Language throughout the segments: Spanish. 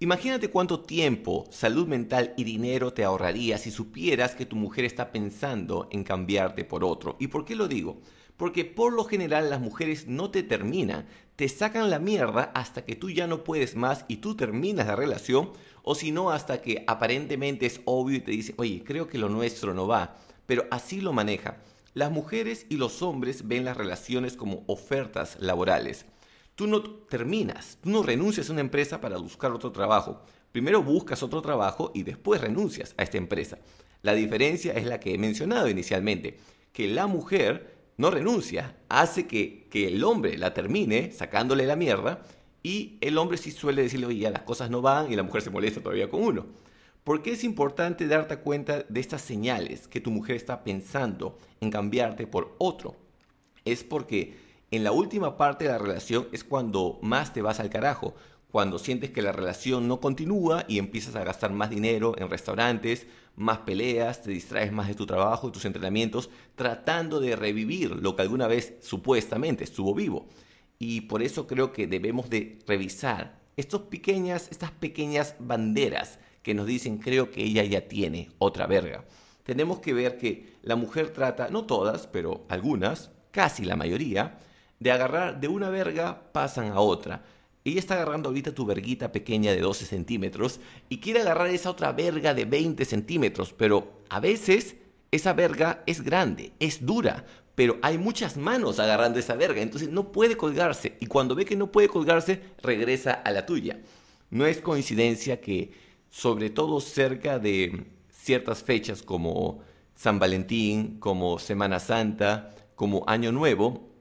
Imagínate cuánto tiempo, salud mental y dinero te ahorrarías si supieras que tu mujer está pensando en cambiarte por otro. ¿Y por qué lo digo? Porque por lo general las mujeres no te terminan, te sacan la mierda hasta que tú ya no puedes más y tú terminas la relación, o si no hasta que aparentemente es obvio y te dice, oye, creo que lo nuestro no va, pero así lo maneja. Las mujeres y los hombres ven las relaciones como ofertas laborales. Tú no terminas, tú no renuncias a una empresa para buscar otro trabajo. Primero buscas otro trabajo y después renuncias a esta empresa. La diferencia es la que he mencionado inicialmente, que la mujer no renuncia, hace que, que el hombre la termine sacándole la mierda y el hombre sí suele decirle, oye, ya las cosas no van y la mujer se molesta todavía con uno. ¿Por qué es importante darte cuenta de estas señales que tu mujer está pensando en cambiarte por otro? Es porque en la última parte de la relación es cuando más te vas al carajo, cuando sientes que la relación no continúa y empiezas a gastar más dinero en restaurantes, más peleas, te distraes más de tu trabajo, de tus entrenamientos, tratando de revivir lo que alguna vez supuestamente estuvo vivo. Y por eso creo que debemos de revisar estos pequeñas, estas pequeñas banderas que nos dicen creo que ella ya tiene otra verga. Tenemos que ver que la mujer trata, no todas, pero algunas, casi la mayoría, de agarrar de una verga pasan a otra. Ella está agarrando ahorita tu verguita pequeña de 12 centímetros y quiere agarrar esa otra verga de 20 centímetros, pero a veces esa verga es grande, es dura, pero hay muchas manos agarrando esa verga, entonces no puede colgarse y cuando ve que no puede colgarse regresa a la tuya. No es coincidencia que sobre todo cerca de ciertas fechas como San Valentín, como Semana Santa, como Año Nuevo,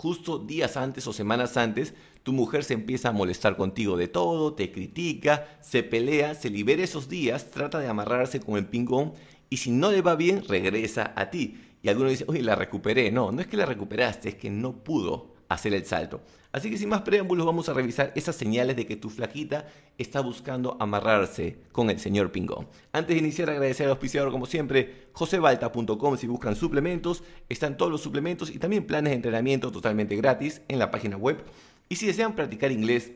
justo días antes o semanas antes, tu mujer se empieza a molestar contigo de todo, te critica, se pelea, se libera esos días, trata de amarrarse con el pingón y si no le va bien, regresa a ti. Y alguno dice, oye, la recuperé. No, no es que la recuperaste, es que no pudo hacer el salto. Así que sin más preámbulos vamos a revisar esas señales de que tu flaquita está buscando amarrarse con el señor Pingón. Antes de iniciar agradecer al auspiciador como siempre, josebalta.com si buscan suplementos, están todos los suplementos y también planes de entrenamiento totalmente gratis en la página web. Y si desean practicar inglés,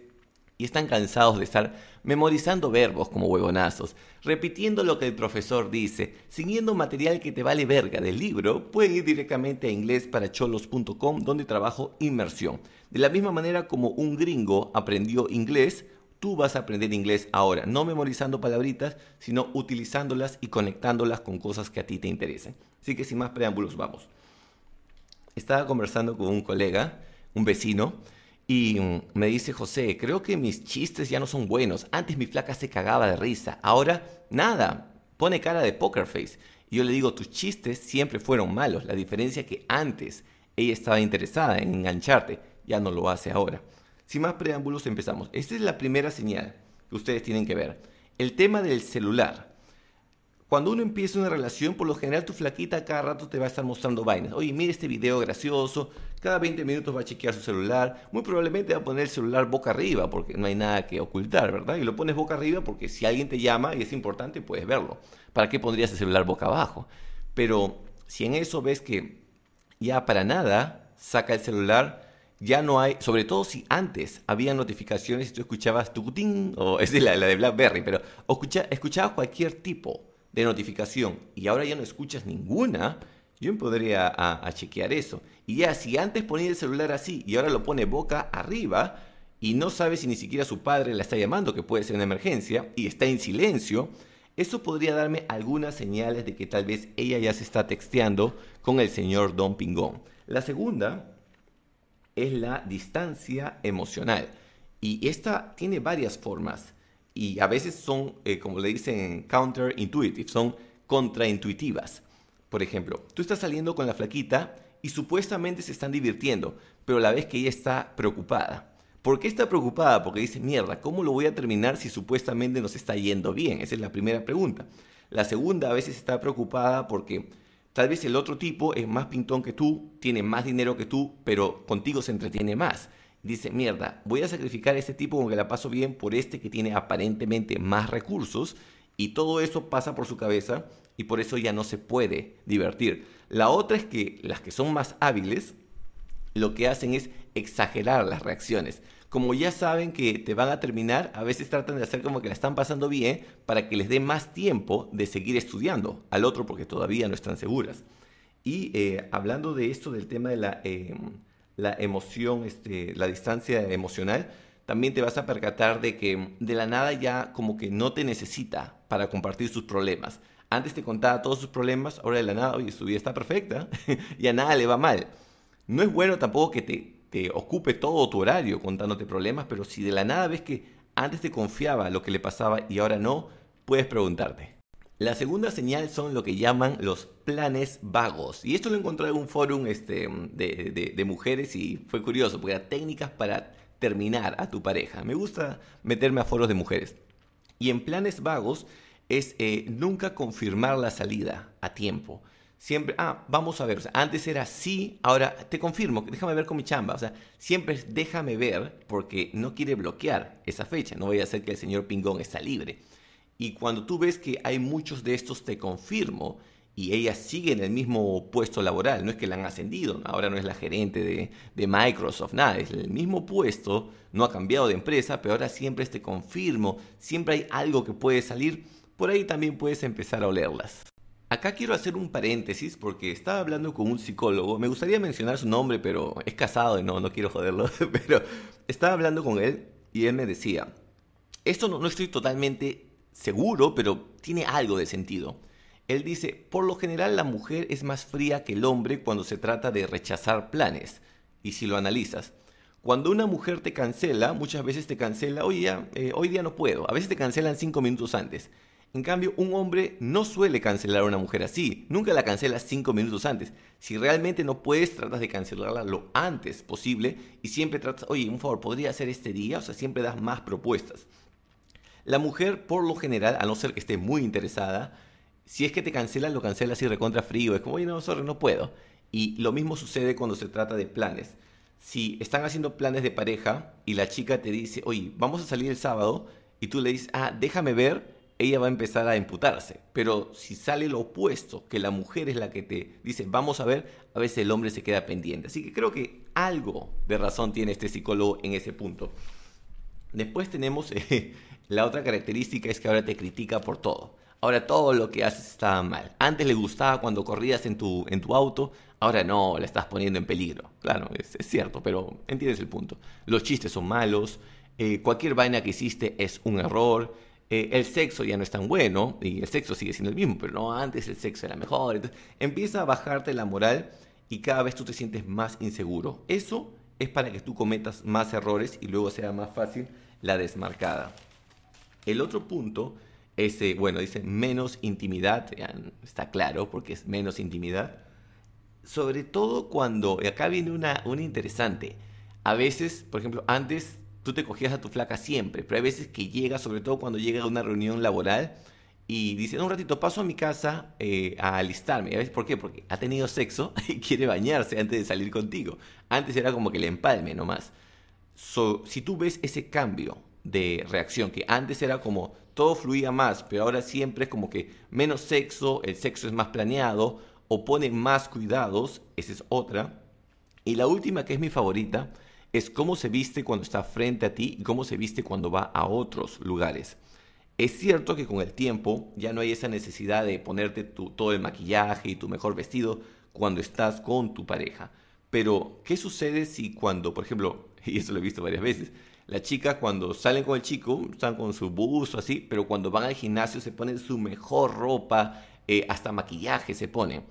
y están cansados de estar memorizando verbos como huevonazos, repitiendo lo que el profesor dice, siguiendo material que te vale verga del libro, pueden ir directamente a inglesparacholos.com donde trabajo inmersión. De la misma manera como un gringo aprendió inglés, tú vas a aprender inglés ahora, no memorizando palabritas, sino utilizándolas y conectándolas con cosas que a ti te interesen. Así que sin más preámbulos, vamos. Estaba conversando con un colega, un vecino, y mm, me dice José, creo que mis chistes ya no son buenos. Antes mi flaca se cagaba de risa. Ahora, nada. Pone cara de poker face. Y yo le digo, tus chistes siempre fueron malos. La diferencia es que antes ella estaba interesada en engancharte. Ya no lo hace ahora. Sin más preámbulos, empezamos. Esta es la primera señal que ustedes tienen que ver. El tema del celular. Cuando uno empieza una relación, por lo general tu flaquita cada rato te va a estar mostrando vainas. Oye, mire este video gracioso. Cada 20 minutos va a chequear su celular. Muy probablemente va a poner el celular boca arriba porque no hay nada que ocultar, ¿verdad? Y lo pones boca arriba porque si alguien te llama y es importante, puedes verlo. ¿Para qué pondrías el celular boca abajo? Pero si en eso ves que ya para nada saca el celular, ya no hay, sobre todo si antes había notificaciones y tú escuchabas tu o es la, de BlackBerry, pero escucha, escuchabas cualquier tipo de notificación y ahora ya no escuchas ninguna, yo podría chequear eso. Y ya, si antes ponía el celular así y ahora lo pone boca arriba y no sabe si ni siquiera su padre la está llamando, que puede ser una emergencia, y está en silencio, eso podría darme algunas señales de que tal vez ella ya se está texteando con el señor Don Pingón. La segunda es la distancia emocional. Y esta tiene varias formas y a veces son, eh, como le dicen, counterintuitive, son contraintuitivas. Por ejemplo, tú estás saliendo con la flaquita y supuestamente se están divirtiendo, pero la vez que ella está preocupada. ¿Por qué está preocupada? Porque dice, mierda, ¿cómo lo voy a terminar si supuestamente nos está yendo bien? Esa es la primera pregunta. La segunda a veces está preocupada porque tal vez el otro tipo es más pintón que tú, tiene más dinero que tú, pero contigo se entretiene más dice, mierda, voy a sacrificar a este tipo con que la paso bien por este que tiene aparentemente más recursos y todo eso pasa por su cabeza y por eso ya no se puede divertir. La otra es que las que son más hábiles lo que hacen es exagerar las reacciones. como ya saben que te van a terminar, a veces tratan de hacer como que la están pasando bien para que les dé más tiempo de seguir estudiando al otro porque todavía no están seguras. Y eh, hablando de esto, del tema de la, em, la emoción, este, la distancia emocional, también te vas a percatar de que de la nada ya como que no te necesita para compartir sus problemas. Antes te contaba todos sus problemas, ahora de la nada, oye, su vida está perfecta y a nada le va mal. No es bueno tampoco que te ocupe todo tu horario contándote problemas, pero si de la nada ves que antes te confiaba lo que le pasaba y ahora no, puedes preguntarte. La segunda señal son lo que llaman los planes vagos. Y esto lo encontré en un foro este, de, mujeres y fue curioso, porque eran técnicas para terminar a tu pareja. Me gusta meterme a foros de mujeres. Y en planes vagos es eh, nunca confirmar la salida a tiempo siempre, ah, vamos a ver, antes era sí, ahora te confirmo, déjame ver con mi chamba, o sea, siempre déjame ver porque no quiere bloquear esa fecha, no voy a hacer que el señor Pingón está libre. Y cuando tú ves que hay muchos de estos te confirmo y ella sigue en el mismo puesto laboral, no es que la han ascendido, ahora no es la gerente de, de Microsoft, nada, es el mismo puesto, no ha cambiado de empresa, pero ahora siempre te confirmo, siempre hay algo que puede salir, por ahí también puedes empezar a olerlas. Acá quiero hacer un paréntesis porque estaba hablando con un psicólogo. Me gustaría mencionar su nombre, pero es casado y no, no quiero joderlo. Pero estaba hablando con él y él me decía, esto no, no estoy totalmente seguro, pero tiene algo de sentido. Él dice, por lo general la mujer es más fría que el hombre cuando se trata de rechazar planes. Y si lo analizas, cuando una mujer te cancela, muchas veces te cancela, oye, eh, hoy día no puedo. A veces te cancelan cinco minutos antes. En cambio, un hombre no suele cancelar a una mujer así. Nunca la cancela cinco minutos antes. Si realmente no puedes, tratas de cancelarla lo antes posible y siempre tratas, oye, un favor, ¿podría hacer este día? O sea, siempre das más propuestas. La mujer, por lo general, a no ser que esté muy interesada, si es que te cancela, lo cancela así recontra frío. Es como, oye, no, sorry, no puedo. Y lo mismo sucede cuando se trata de planes. Si están haciendo planes de pareja y la chica te dice, oye, vamos a salir el sábado, y tú le dices, ah, déjame ver, ella va a empezar a imputarse. Pero si sale lo opuesto, que la mujer es la que te dice, vamos a ver, a veces el hombre se queda pendiente. Así que creo que algo de razón tiene este psicólogo en ese punto. Después tenemos eh, la otra característica es que ahora te critica por todo. Ahora todo lo que haces está mal. Antes le gustaba cuando corrías en tu, en tu auto, ahora no, la estás poniendo en peligro. Claro, es, cierto, pero entiendes el punto. Los chistes son malos, eh, cualquier vaina que hiciste es un error, eh, el sexo ya no es tan bueno y el sexo sigue siendo el mismo, pero no, antes el sexo era mejor. Entonces, empieza a bajarte la moral y cada vez tú te sientes más inseguro. Eso es para que tú cometas más errores y luego sea más fácil la desmarcada. El otro punto es, eh, bueno, dice menos intimidad, está claro porque es menos intimidad. Sobre todo cuando, acá viene una, una interesante, a veces, por ejemplo, antes tú te cogías a tu flaca siempre, pero hay veces que llega, sobre todo cuando llega a una reunión laboral, y dice, un ratito paso a mi casa eh, a alistarme. ¿Ya ves por qué? Porque ha tenido sexo y quiere bañarse antes de salir contigo. Antes era como que le empalme nomás. si tú ves ese cambio de reacción, que antes era como todo fluía más, pero ahora siempre es como que menos sexo, el sexo es más planeado o pone más cuidados, esa es otra. Y la última que es mi favorita es cómo se viste cuando está frente a ti y cómo se viste cuando va a otros lugares. Es cierto que con el tiempo ya no hay esa necesidad de ponerte todo el maquillaje y tu mejor vestido cuando estás con tu pareja. Pero, ¿qué sucede si cuando, por ejemplo, y eso lo he visto varias veces, la chica cuando salen con el chico, están con su buzo así, pero cuando van al gimnasio se ponen su mejor ropa, eh, hasta maquillaje se ponen,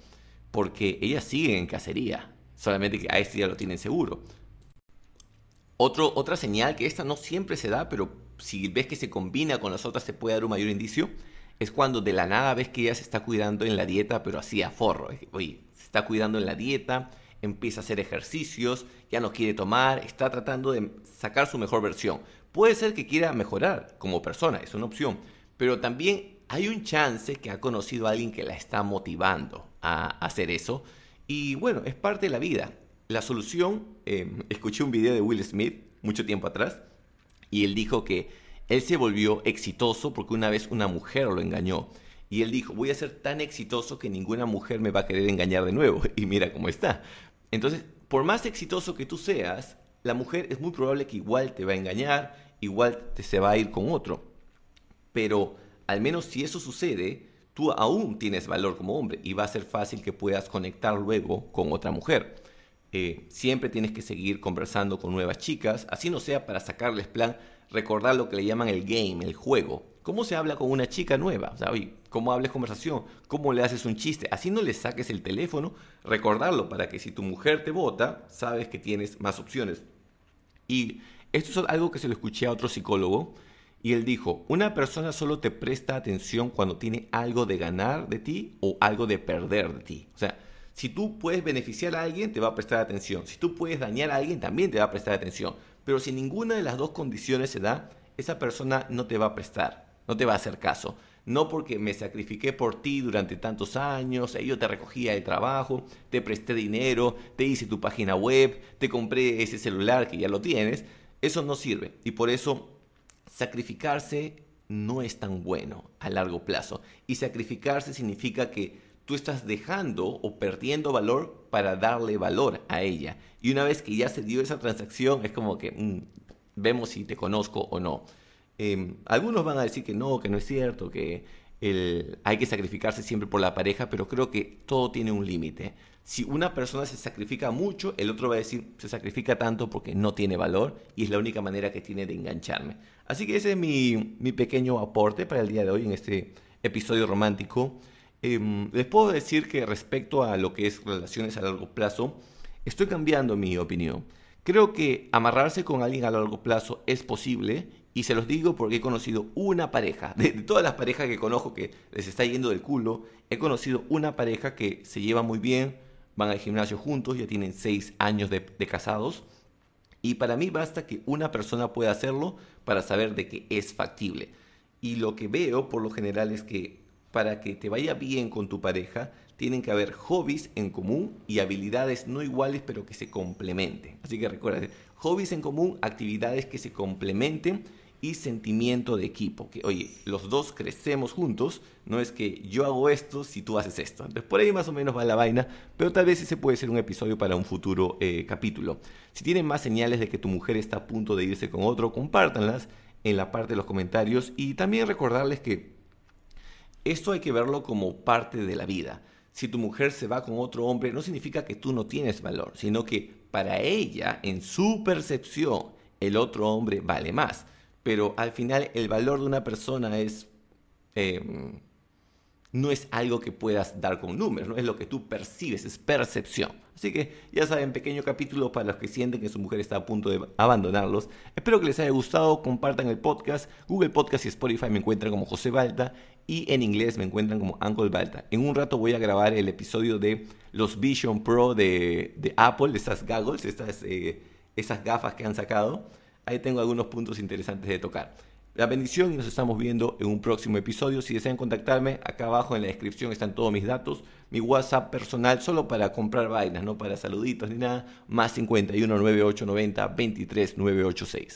porque ellas siguen en cacería, solamente que a este ya lo tienen seguro otra señal que esta no siempre se da, pero si ves que se combina con las otras te puede dar un mayor indicio, es cuando de la nada ves que ella se está cuidando en la dieta, pero así a forro. Oye, se está cuidando en la dieta, empieza a hacer ejercicios, ya no quiere tomar, está tratando de sacar su mejor versión. Puede ser que quiera mejorar como persona, es una opción, pero también hay un chance que ha conocido a alguien que la está motivando a hacer eso. Y bueno, es parte de la vida. La solución, em, escuché un video de Will Smith mucho tiempo atrás y él dijo que él se volvió exitoso porque una vez una mujer lo engañó. Y él dijo, voy a ser tan exitoso que ninguna mujer me va a querer engañar de nuevo. Y mira cómo está. Entonces, por más exitoso que tú seas, la mujer es muy probable que igual te va a engañar, igual te se va a ir con otro. Pero al menos si eso sucede, tú aún tienes valor como hombre y va a ser fácil que puedas conectar luego con otra mujer. Eh, siempre tienes que seguir conversando con nuevas chicas, así no sea para sacarles plan, recordar lo que le llaman el game, el juego. ¿Cómo se habla con una chica nueva? Sea, ¿Cómo hables conversación? ¿Cómo le haces un chiste? Así no le saques el teléfono, recordarlo para que si tu mujer te vota, sabes que tienes más opciones. Y esto es algo que se lo escuché a otro psicólogo y él dijo, una persona solo te presta atención cuando tiene algo de ganar de ti o algo de perder de ti. O sea, si tú puedes beneficiar a alguien, te va a prestar atención. Si tú puedes dañar a alguien, también te va a prestar atención. Pero si ninguna de las dos condiciones se da, esa persona no te va a prestar, no te va a hacer caso. No porque me sacrifiqué por ti durante tantos años, yo te recogía el trabajo, te presté dinero, te hice tu página web, te compré ese celular que ya lo tienes. Eso no sirve. Y por eso sacrificarse no es tan bueno a largo plazo. Y sacrificarse significa que tú estás dejando o perdiendo valor para darle valor a ella. Y una vez que ya se dio esa transacción, es como que mm, vemos si te conozco o no. Em, algunos van a decir que no, que no es cierto, que hay que sacrificarse siempre por la pareja, pero creo que todo tiene un límite. Si una persona se sacrifica mucho, el otro va a decir, se sacrifica tanto porque no tiene valor y es la única manera que tiene de engancharme. Así que ese es mi, mi pequeño aporte para el día de hoy en este episodio romántico. Em, les puedo decir que respecto a lo que es relaciones a largo plazo, estoy cambiando mi opinión. Creo que amarrarse con alguien a largo plazo es posible y se los digo porque he conocido una pareja, de, todas las parejas que conozco que les está yendo del culo, he conocido una pareja que se lleva muy bien, van al gimnasio juntos, ya tienen seis años de, de casados y para mí basta que una persona pueda hacerlo para saber de que es factible. Y lo que veo por lo general es que para que te vaya bien con tu pareja, tienen que haber hobbies en común y habilidades no iguales pero que se complementen. Así que recuerda, hobbies en común, actividades que se complementen y sentimiento de equipo. Que oye, los dos crecemos juntos, no es que yo hago esto si tú haces esto. Entonces por ahí más o menos va la vaina, pero tal vez ese puede ser un episodio para un futuro eh, capítulo. Si tienen más señales de que tu mujer está a punto de irse con otro, compártanlas en la parte de los comentarios y también recordarles que esto hay que verlo como parte de la vida. Si tu mujer se va con otro hombre, no significa que tú no tienes valor, sino que para ella, en su percepción, el otro hombre vale más. Pero al final el valor de una persona es... Em, no es algo que puedas dar con números, no es lo que tú percibes, es percepción. Así que ya saben, pequeño capítulo para los que sienten que su mujer está a punto de abandonarlos. Espero que les haya gustado, compartan el podcast. Google Podcast y Spotify me encuentran como José Balta y en inglés me encuentran como Uncle Balta. En un rato voy a grabar el episodio de los Vision Pro de, Apple, estas goggles, estas, eh, esas gafas que han sacado. Ahí tengo algunos puntos interesantes de tocar. La bendición y nos estamos viendo en un próximo episodio. Si desean contactarme, acá abajo en la descripción están todos mis datos. Mi WhatsApp personal solo para comprar vainas, no para saluditos ni nada. Más 51 98 90 23 986.